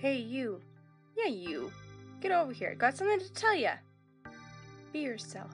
Hey, you. Yeah, you. Get over here. Got something to tell ya. Be yourself.